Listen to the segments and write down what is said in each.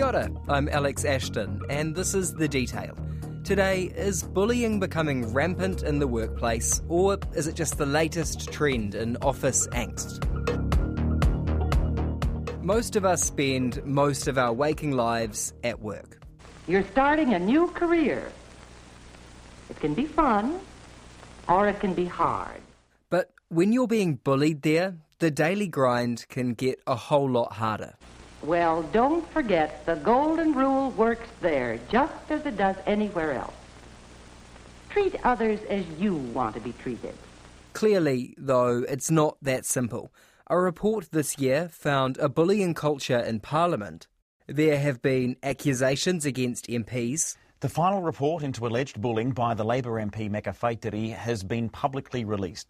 Kia ora, I'm Alex Ashton, and this is The Detail. Today, is bullying becoming rampant in the workplace, or is it just the latest trend in office angst? Most of us spend most of our waking lives at work. You're starting a new career. It can be fun, or it can be hard. But when you're being bullied there, the daily grind can get a whole lot harder. Well, don't forget the golden rule works there just as it does anywhere else. Treat others as you want to be treated. Clearly, though, it's not that simple. A report this year found a bullying culture in Parliament. There have been accusations against MPs. The final report into alleged bullying by the Labour MP Meka Whaitiri has been publicly released.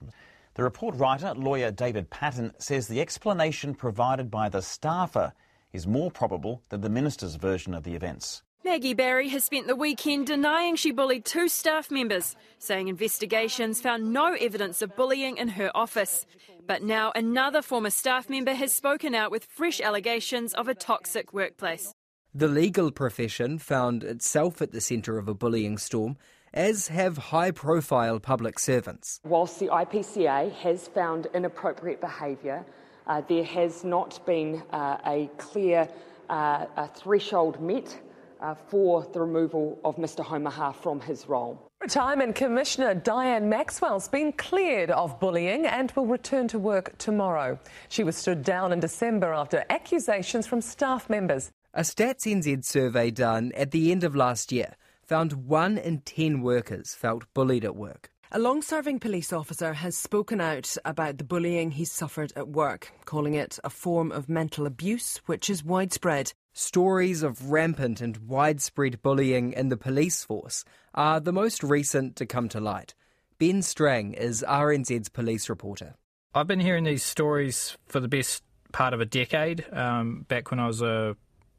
The report writer, lawyer David Paton, says the explanation provided by the staffer is more probable than the minister's version of the events. Maggie Barry has spent the weekend denying she bullied two staff members, saying investigations found no evidence of bullying in her office. But now another former staff member has spoken out with fresh allegations of a toxic workplace. The legal profession found itself at the centre of a bullying storm, as have high profile public servants. Whilst the IPCA has found inappropriate behaviour, uh, there has not been uh, a clear uh, a threshold met uh, for the removal of Mr Haumaha from his role. Retirement Commissioner Diane Maxwell's been cleared of bullying and will return to work tomorrow. She was stood down in December after accusations from staff members. A Stats NZ survey done at the end of last year found one in ten workers felt bullied at work. A long serving police officer has spoken out about the bullying he's suffered at work, calling it a form of mental abuse which is widespread. Stories of rampant and widespread bullying in the police force are the most recent to come to light. Ben Strang is RNZ's police reporter. I've been hearing these stories for the best part of a decade. Um, back when I was a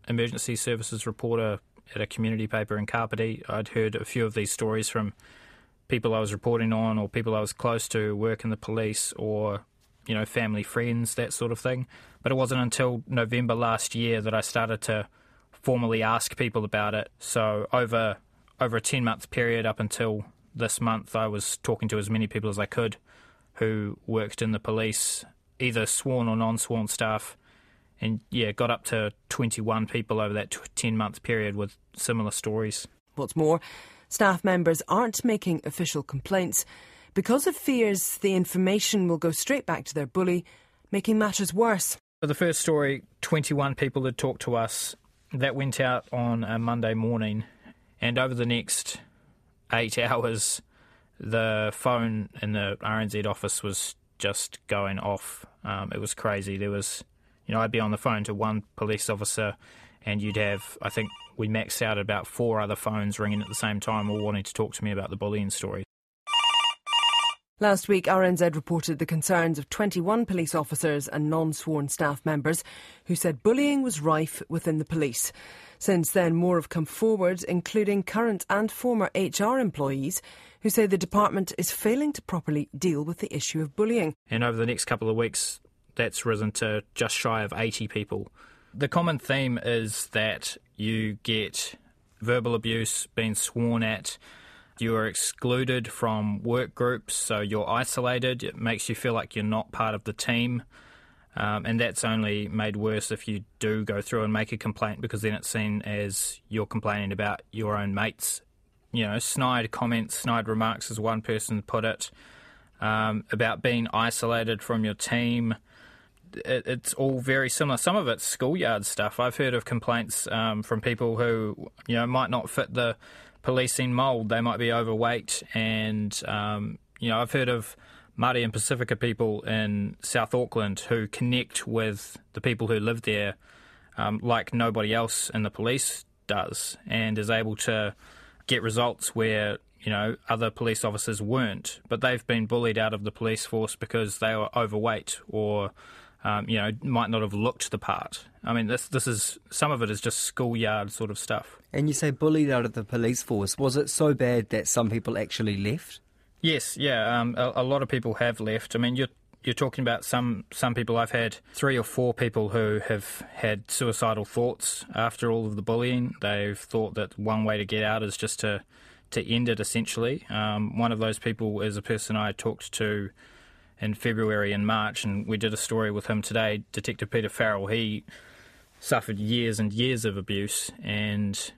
emergency services reporter at a community paper in Kapiti, I'd heard a few of these stories from people I was reporting on or people I was close to work in the police or you know family friends that sort of thing. But it wasn't until November last year that I started to formally ask people about it. So over over a 10 month period up until this month I was talking to as many people as I could who worked in the police either sworn or non-sworn staff. And yeah got up to 21 people over that 10 month period with similar stories. What's more, Staff members aren't making official complaints because of fears the information will go straight back to their bully, making matters worse. For the first story, 21 people had talked to us. That went out on a Monday morning, and over the next eight hours, the phone in the RNZ office was just going off. Um, it was crazy. There was, you know, I'd be on the phone to one police officer and you'd have, I think we maxed out at about four other phones ringing at the same time, all wanting to talk to me about the bullying story. Last week, RNZ reported the concerns of 21 police officers and non sworn staff members who said bullying was rife within the police. Since then, more have come forward, including current and former HR employees who say the department is failing to properly deal with the issue of bullying. And over the next couple of weeks, that's risen to just shy of 80 people the common theme is that you get verbal abuse being sworn at. You are excluded from work groups, so you're isolated. It makes you feel like you're not part of the team. Um, and that's only made worse if you do go through and make a complaint because then it's seen as you're complaining about your own mates. You know, snide comments, snide remarks, as one person put it, um, about being isolated from your team it, it's all very similar. Some of it's schoolyard stuff. I've heard of complaints um, from people who you know might not fit the policing mould. They might be overweight, and um, you know I've heard of Māori and Pacifica people in South Auckland who connect with the people who live there um, like nobody else in the police does, and is able to get results where you know other police officers weren't, but they've been bullied out of the police force because they were overweight or um, you know, might not have looked the part. I mean, this this is some of it is just schoolyard sort of stuff. And you say bullied out of the police force. Was it so bad that some people actually left? Yes, yeah. Um, a, a, lot of people have left. I mean, you're you're talking about some some people. I've had three or four people who have had suicidal thoughts after all of the bullying. They've thought that one way to get out is just to to end it. Essentially, um, one of those people is a person I talked to in February and March, and we did a story with him today. Detective Peter Farrell. He suffered years and years of abuse, and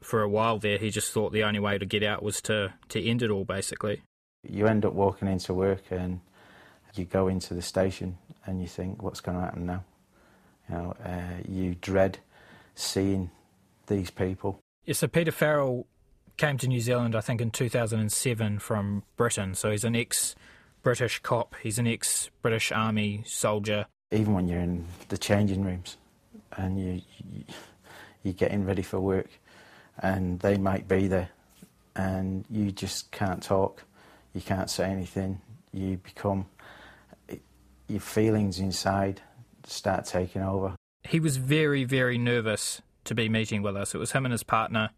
for a while there, he just thought the only way to get out was to to end it all, basically. You end up walking into work and you go into the station and you think, what's going to happen now? You know, uh, you dread seeing these people. Yeah, so Peter Farrell came to New Zealand, I think, in 2007 from Britain. So he's an ex British cop, he's an ex British Army soldier. Even when you're in the changing rooms and you, you, you're getting ready for work and they might be there and you just can't talk, you can't say anything, you become your feelings inside start taking over. He was very, very nervous to be meeting with us. It was him and his partner.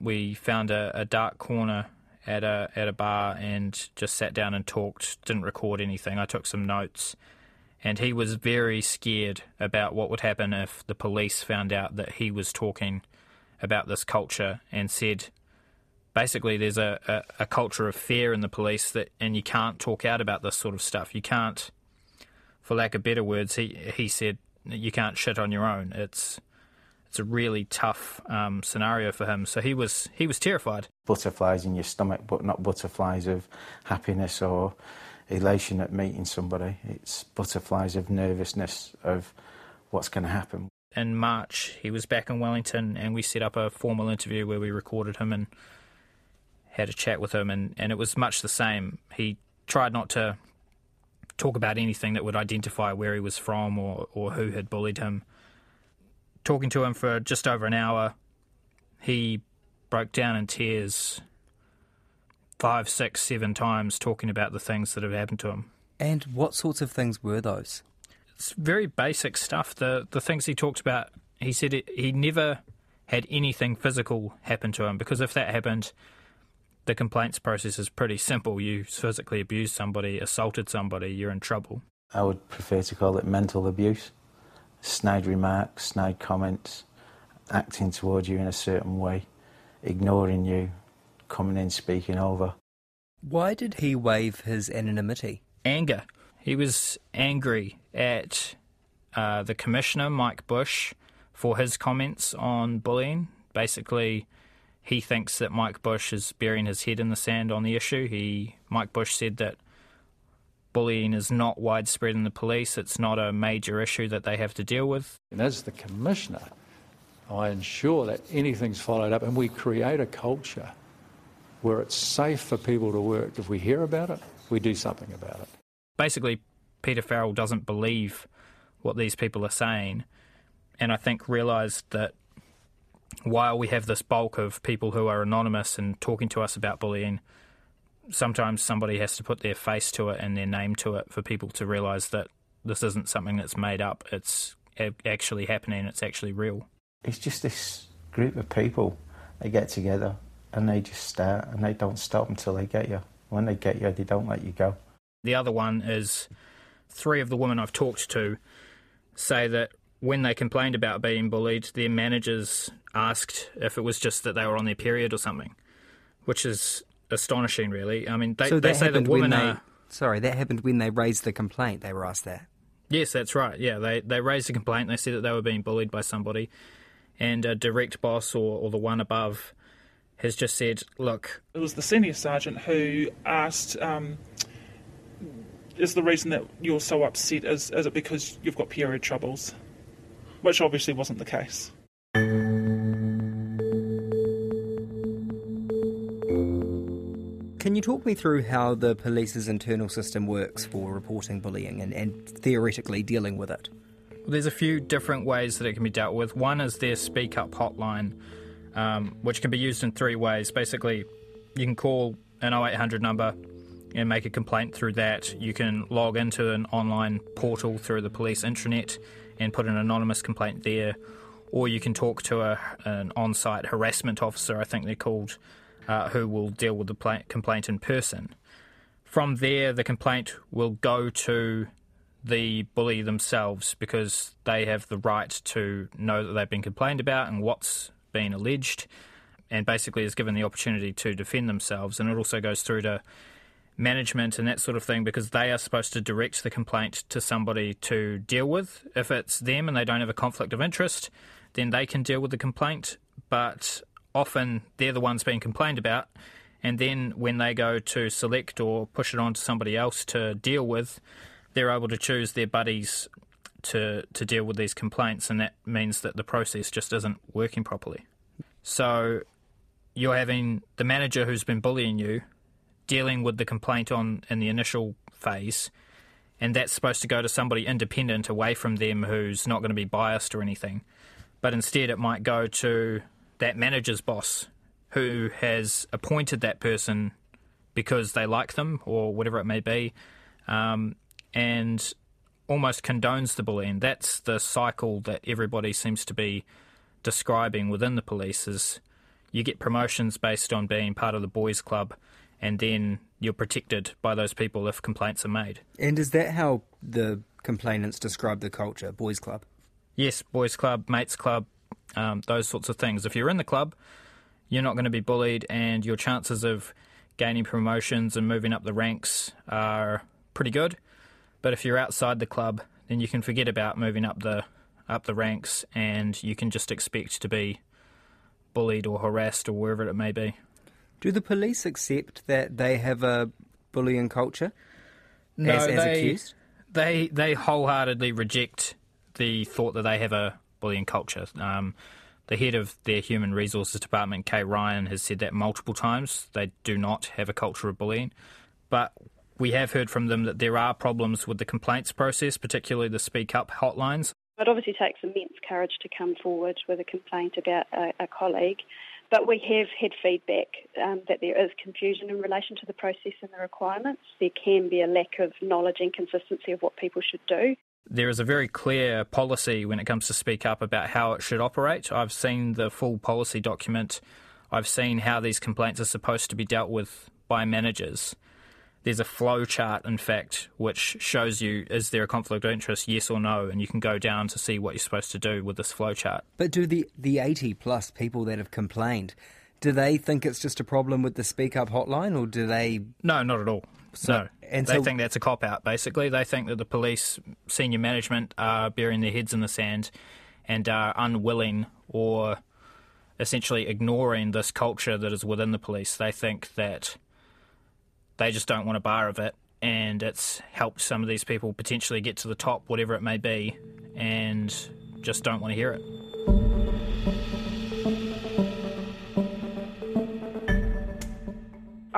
We found a, a dark corner at a at a bar and just sat down and talked. Didn't record anything. I took some notes, and he was very scared about what would happen if the police found out that he was talking about this culture and said basically there's a, a, a, culture of fear in the police that and you can't talk out about this sort of stuff. You can't for lack of better words, he he said you can't shit on your own. It's it's a really tough um, scenario for him. So he was he was terrified. Butterflies in your stomach, but not butterflies of happiness or elation at meeting somebody. It's butterflies of nervousness of what's going to happen. In March, he was back in Wellington, and we set up a formal interview where we recorded him and had a chat with him, and, and it was much the same. He tried not to talk about anything that would identify where he was from or, or who had bullied him. Talking to him for just over an hour, he broke down in tears five, six, seven times talking about the things that have happened to him. And what sorts of things were those? It's very basic stuff. The the things he talked about, he said it, he never had anything physical happen to him because if that happened, the complaints process is pretty simple. You physically abused somebody, assaulted somebody, you're in trouble. I would prefer to call it mental abuse. Snide remarks, snide comments, acting towards you in a certain way, ignoring you, coming in speaking over. Why did he waive his anonymity? Anger. He was angry at uh, the commissioner, Mike Bush, for his comments on bullying. Basically, he thinks that Mike Bush is burying his head in the sand on the issue. He Mike Bush said that bullying is not widespread in the police. It's not a major issue that they have to deal with. And as the commissioner, I ensure that anything's followed up and we create a culture where it's safe for people to work. If we hear about it, we do something about it. Basically, Peter Farrell doesn't believe what these people are saying, and I think realised that while we have this bulk of people who are anonymous and talking to us about bullying, sometimes somebody has to put their face to it and their name to it for people to realise that this isn't something that's made up. It's actually happening. It's actually real. It's just this group of people. They get together and they just start and they don't stop until they get you. When they get you, they don't let you go. The other one is three of the women I've talked to say that when they complained about being bullied, their managers asked if it was just that they were on their period or something, which is astonishing, really. I mean, they, so they say that women they, are. Sorry, that happened when they raised the complaint. They were asked that. Yes, that's right. Yeah, they they raised a complaint. They said that they were being bullied by somebody, and a direct boss or, or the one above has just said, "Look." It was the senior sergeant who asked. Um, is the reason that you're so upset is, is it because you've got period troubles? which obviously wasn't the case. Can you talk me through how the police's internal system works for reporting bullying and, and theoretically dealing with it? Well, there's a few different ways that it can be dealt with. One is their Speak Up hotline, um, which can be used in three ways. Basically, you can call an 0800 number and make a complaint through that. You can log into an online portal through the police intranet and put an anonymous complaint there, or you can talk to a, an on site harassment officer, I think they're called, uh, who will deal with the pla- complaint in person. From there, the complaint will go to the bully themselves because they have the right to know that they've been complained about and what's been alleged, and basically is given the opportunity to defend themselves. And it also goes through to management and that sort of thing because they are supposed to direct the complaint to somebody to deal with. If it's them and they don't have a conflict of interest, then they can deal with the complaint. But often they're the ones being complained about. And then when they go to select or push it on to somebody else to deal with, they're able to choose their buddies to, to deal with these complaints. And that means that the process just isn't working properly. So you're having the manager who's been bullying you dealing with the complaint on in the initial phase, and that's supposed to go to somebody independent away from them who's not going to be biased or anything. But instead, it might go to that manager's boss who has appointed that person because they like them or whatever it may be, um, and almost condones the bullying. That's the cycle that everybody seems to be describing within the police is you get promotions based on being part of the boys club and then you're protected by those people if complaints are made. And is that how the complainants describe the culture, boys' club? Yes, boys' club, mates' club, um, those sorts of things. If you're in the club, you're not going to be bullied, and your chances of gaining promotions and moving up the ranks are pretty good. But if you're outside the club, then you can forget about moving up the up the ranks, and you can just expect to be bullied or harassed or wherever it may be. Do the police accept that they have a bullying culture no, as, as they, accused? They they wholeheartedly reject the thought that they have a bullying culture. Um, the head of their human resources department, Kaye Ryan, has said that multiple times. They do not have a culture of bullying, but we have heard from them that there are problems with the complaints process, particularly the Speak Up hotlines. It obviously takes immense courage to come forward with a complaint about a, a colleague. But we have had feedback um, that there is confusion in relation to the process and the requirements. There can be a lack of knowledge and consistency of what people should do. There is a very clear policy when it comes to Speak Up about how it should operate. I've seen the full policy document. I've seen how these complaints are supposed to be dealt with by managers there's a flow chart, in fact, which shows you is there a conflict of interest, yes or no, and you can go down to see what you're supposed to do with this flow chart. But do the, the 80 plus people that have complained, do they think it's just a problem with the Speak Up hotline, or do they? No, not at all. So, no, and they so... think that's a cop out. Basically, they think that the police, senior management, are burying their heads in the sand and are unwilling or essentially ignoring this culture that is within the police. They think that they just don't want a bar of it, and it's helped some of these people potentially get to the top, whatever it may be, and just don't want to hear it.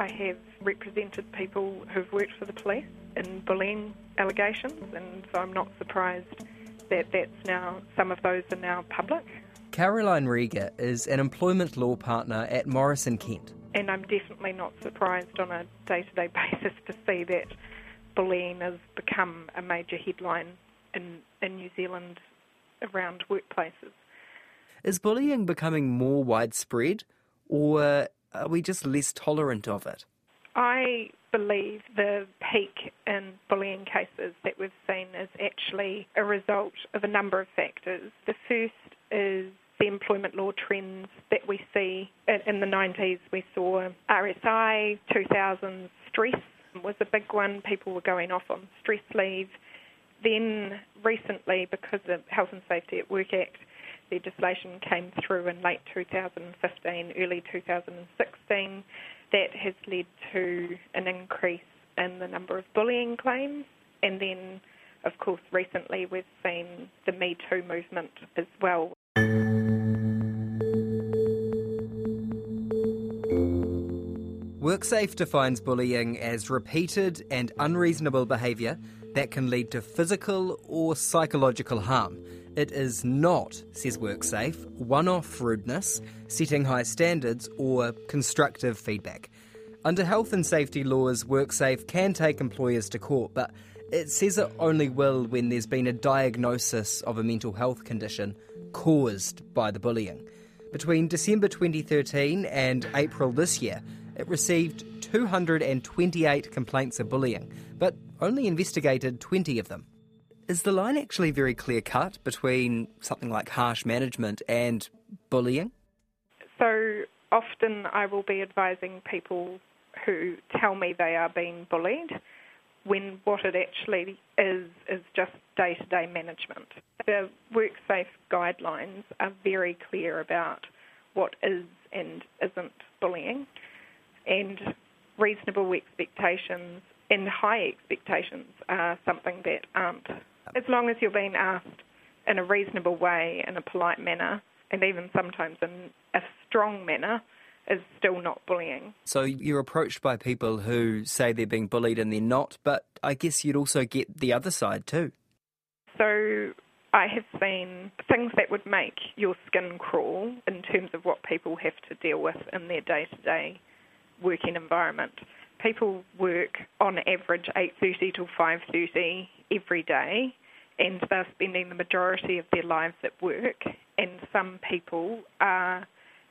I have represented people who've worked for the police in bullying allegations, and so I'm not surprised that that's now some of those are now public. Caroline Rieger is an employment law partner at Morrison Kent and I'm definitely not surprised on a day to day basis to see that bullying has become a major headline in, in New Zealand around workplaces. Is bullying becoming more widespread, or are we just less tolerant of it? I believe the peak in bullying cases that we've seen is actually a result of a number of factors. The first is the employment law trends that we see in the 90s. We saw RSI, 2000 stress was a big one. People were going off on stress leave. Then recently, because the Health and Safety at Work Act legislation came through in late 2015, early 2016, that has led to an increase in the number of bullying claims. And then, of course, recently we've seen the Me Too movement as well. WorkSafe defines bullying as repeated and unreasonable behaviour that can lead to physical or psychological harm. It is not, says WorkSafe, one off rudeness, setting high standards, or constructive feedback. Under health and safety laws, WorkSafe can take employers to court, but it says it only will when there's been a diagnosis of a mental health condition caused by the bullying. Between December 2013 and April this year, it received 228 complaints of bullying, but only investigated 20 of them. Is the line actually very clear cut between something like harsh management and bullying? So often I will be advising people who tell me they are being bullied when what it actually is is just day to day management. The WorkSafe guidelines are very clear about what is and isn't bullying, and reasonable expectations and high expectations are something that aren't. As long as you're being asked in a reasonable way, in a polite manner, and even sometimes in a strong manner, is still not bullying. So you're approached by people who say they're being bullied and they're not, but I guess you'd also get the other side too. So I have seen things that would make your skin crawl in terms of what people have to deal with in their day to day working environment. People work on average 8:30 till 5:30 every day and they're spending the majority of their lives at work and some people are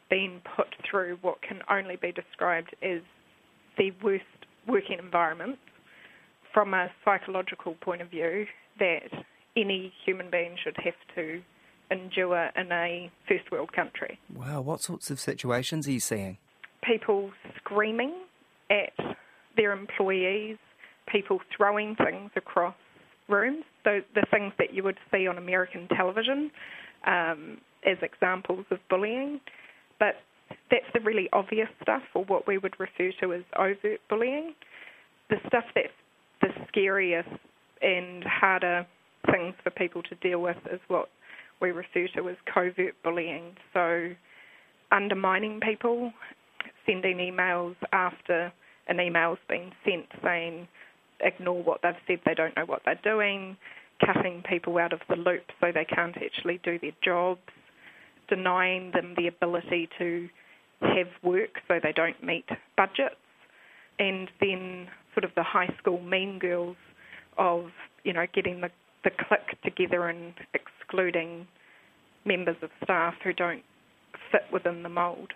being put through what can only be described as the worst working environments from a psychological point of view that any human being should have to endure in a first world country. Wow, what sorts of situations are you seeing? People screaming at their employees, people throwing things across rooms, the, the things that you would see on American television um, as examples of bullying. But that's the really obvious stuff, or what we would refer to as overt bullying. The stuff that's the scariest and harder things for people to deal with is what we refer to as covert bullying. So, undermining people, sending emails after an email's been sent saying, ignore what they've said, they don't know what they're doing, cutting people out of the loop so they can't actually do their jobs, denying them the ability to have work so they don't meet budgets, and then sort of the high school mean girls of you know getting the the clique together and excluding members of staff who don't fit within the mould.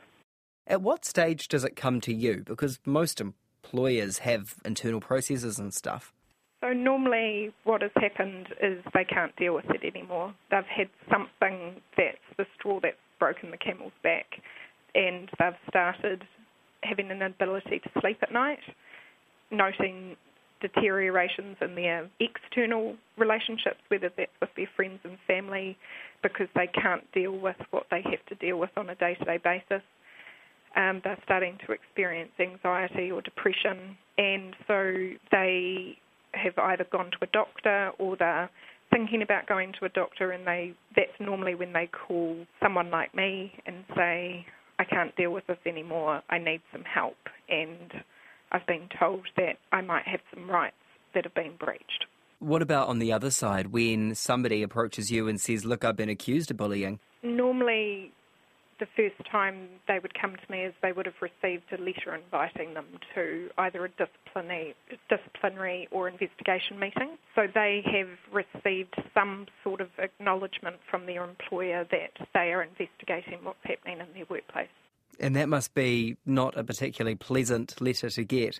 At what stage does it come to you? Because most employers have internal processes and stuff. So normally what has happened is they can't deal with it anymore. They've had something that's the straw that's broken the camel's back and they've started having an ability to sleep at night, noting deteriorations in their external relationships, whether that's with their friends and family, because they can't deal with what they have to deal with on a day to day basis. Um, they're starting to experience anxiety or depression, and so they have either gone to a doctor or they're thinking about going to a doctor, and they that's normally when they call someone like me and say, "I can't deal with this anymore. I need some help," and I've been told that I might have some rights that have been breached. What about on the other side when somebody approaches you and says, Look, I've been accused of bullying? Normally, the first time they would come to me is they would have received a letter inviting them to either a disciplinary, disciplinary or investigation meeting. So they have received some sort of acknowledgement from their employer that they are investigating what's happening in their workplace. And that must be not a particularly pleasant letter to get.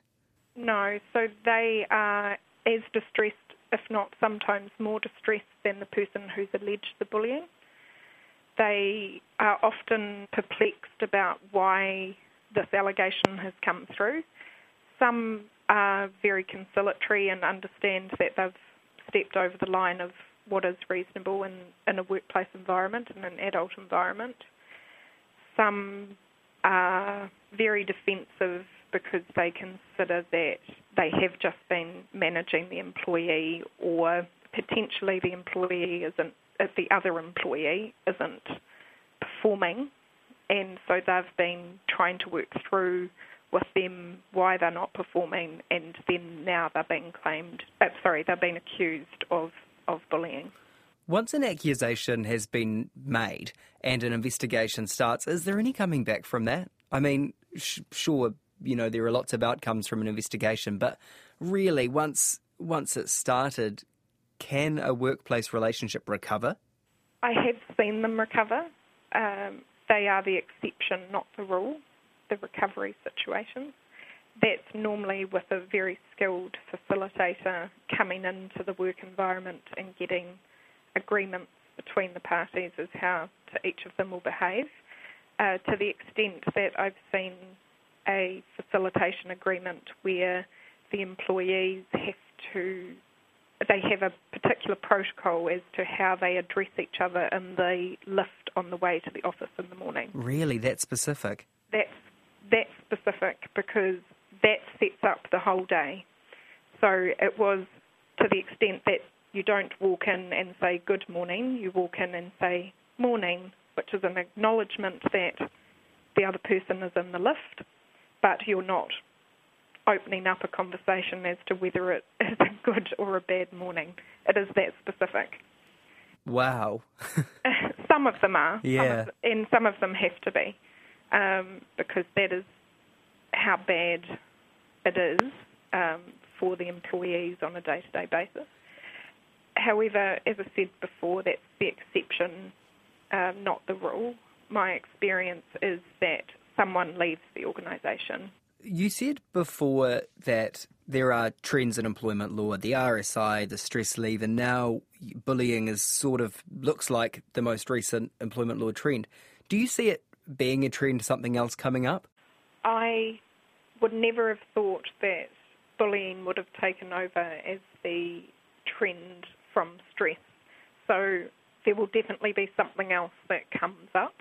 No, so they are as distressed, if not sometimes more distressed, than the person who's alleged the bullying. They are often perplexed about why this allegation has come through. Some are very conciliatory and understand that they've stepped over the line of what is reasonable in, in a workplace environment, in an adult environment. Some are very defensive because they consider that they have just been managing the employee or potentially the employee isn't the other employee isn't performing, and so they've been trying to work through with them why they're not performing, and then now they're being claimed. Uh, sorry, they're being accused of of bullying. Once an accusation has been made and an investigation starts, is there any coming back from that? I mean, sh- sure, you know there are lots of outcomes from an investigation, but really, once once it's started, can a workplace relationship recover? I have seen them recover. Um, they are the exception, not the rule, the recovery situations. that's normally with a very skilled facilitator coming into the work environment and getting agreements between the parties as how to each of them will behave. Uh, to the extent that I've seen a facilitation agreement where the employees have to they have a particular protocol as to how they address each other in the lift on the way to the office in the morning. Really, that specific? That's that specific because that sets up the whole day. So it was to the extent that you don't walk in and say good morning, you walk in and say morning, which is an acknowledgement that the other person is in the lift, but you're not opening up a conversation as to whether it is good or a bad morning. It is that specific. Wow. some of them are. Yeah. Some of, and some of them have to be, um, because that is how bad it is um, for the employees on a day to day basis. However, as I said before, that's the exception, uh, not the rule. My experience is that someone leaves the organisation you said before that there are trends in employment law, the RSI, the stress leave, and now bullying is sort of looks like the most recent employment law trend. Do you see it being a trend, something else coming up? I would never have thought that bullying would have taken over as the trend from stress. So there will definitely be something else that comes up.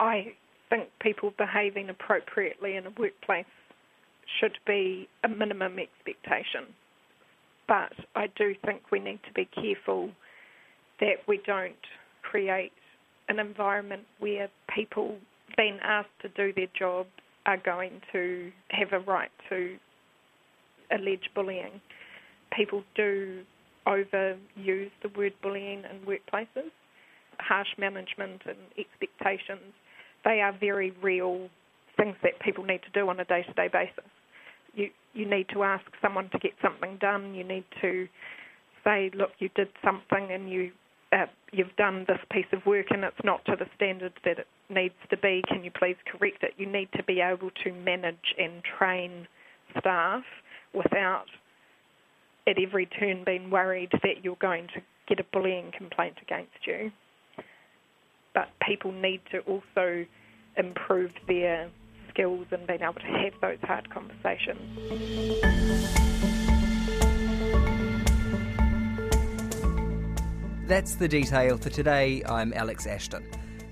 I think people behaving appropriately in a workplace should be a minimum expectation. But I do think we need to be careful that we don't create an environment where people being asked to do their job are going to have a right to allege bullying. People do overuse the word bullying in workplaces. Harsh management and expectations they are very real things that people need to do on a day to day basis. You you need to ask someone to get something done. You need to say, look, you did something and you uh, you've done this piece of work and it's not to the standard that it needs to be. Can you please correct it? You need to be able to manage and train staff without at every turn being worried that you're going to get a bullying complaint against you but people need to also improve their skills and being able to have those hard conversations. That's the detail for today. I'm Alex Ashton.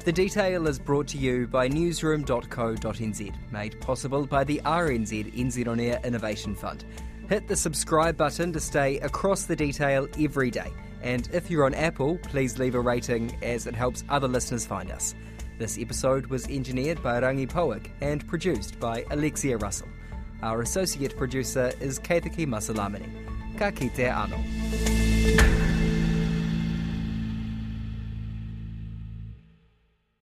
The detail is brought to you by newsroom.co.nz, made possible by the RNZ NZ On Air Innovation Fund. Hit the subscribe button to stay across the detail every day. And if you're on Apple, please leave a rating as it helps other listeners find us. This episode was engineered by Rangi Powick and produced by Alexia Russell. Our associate producer is Kaitaki Masalamini. Ka kite ano.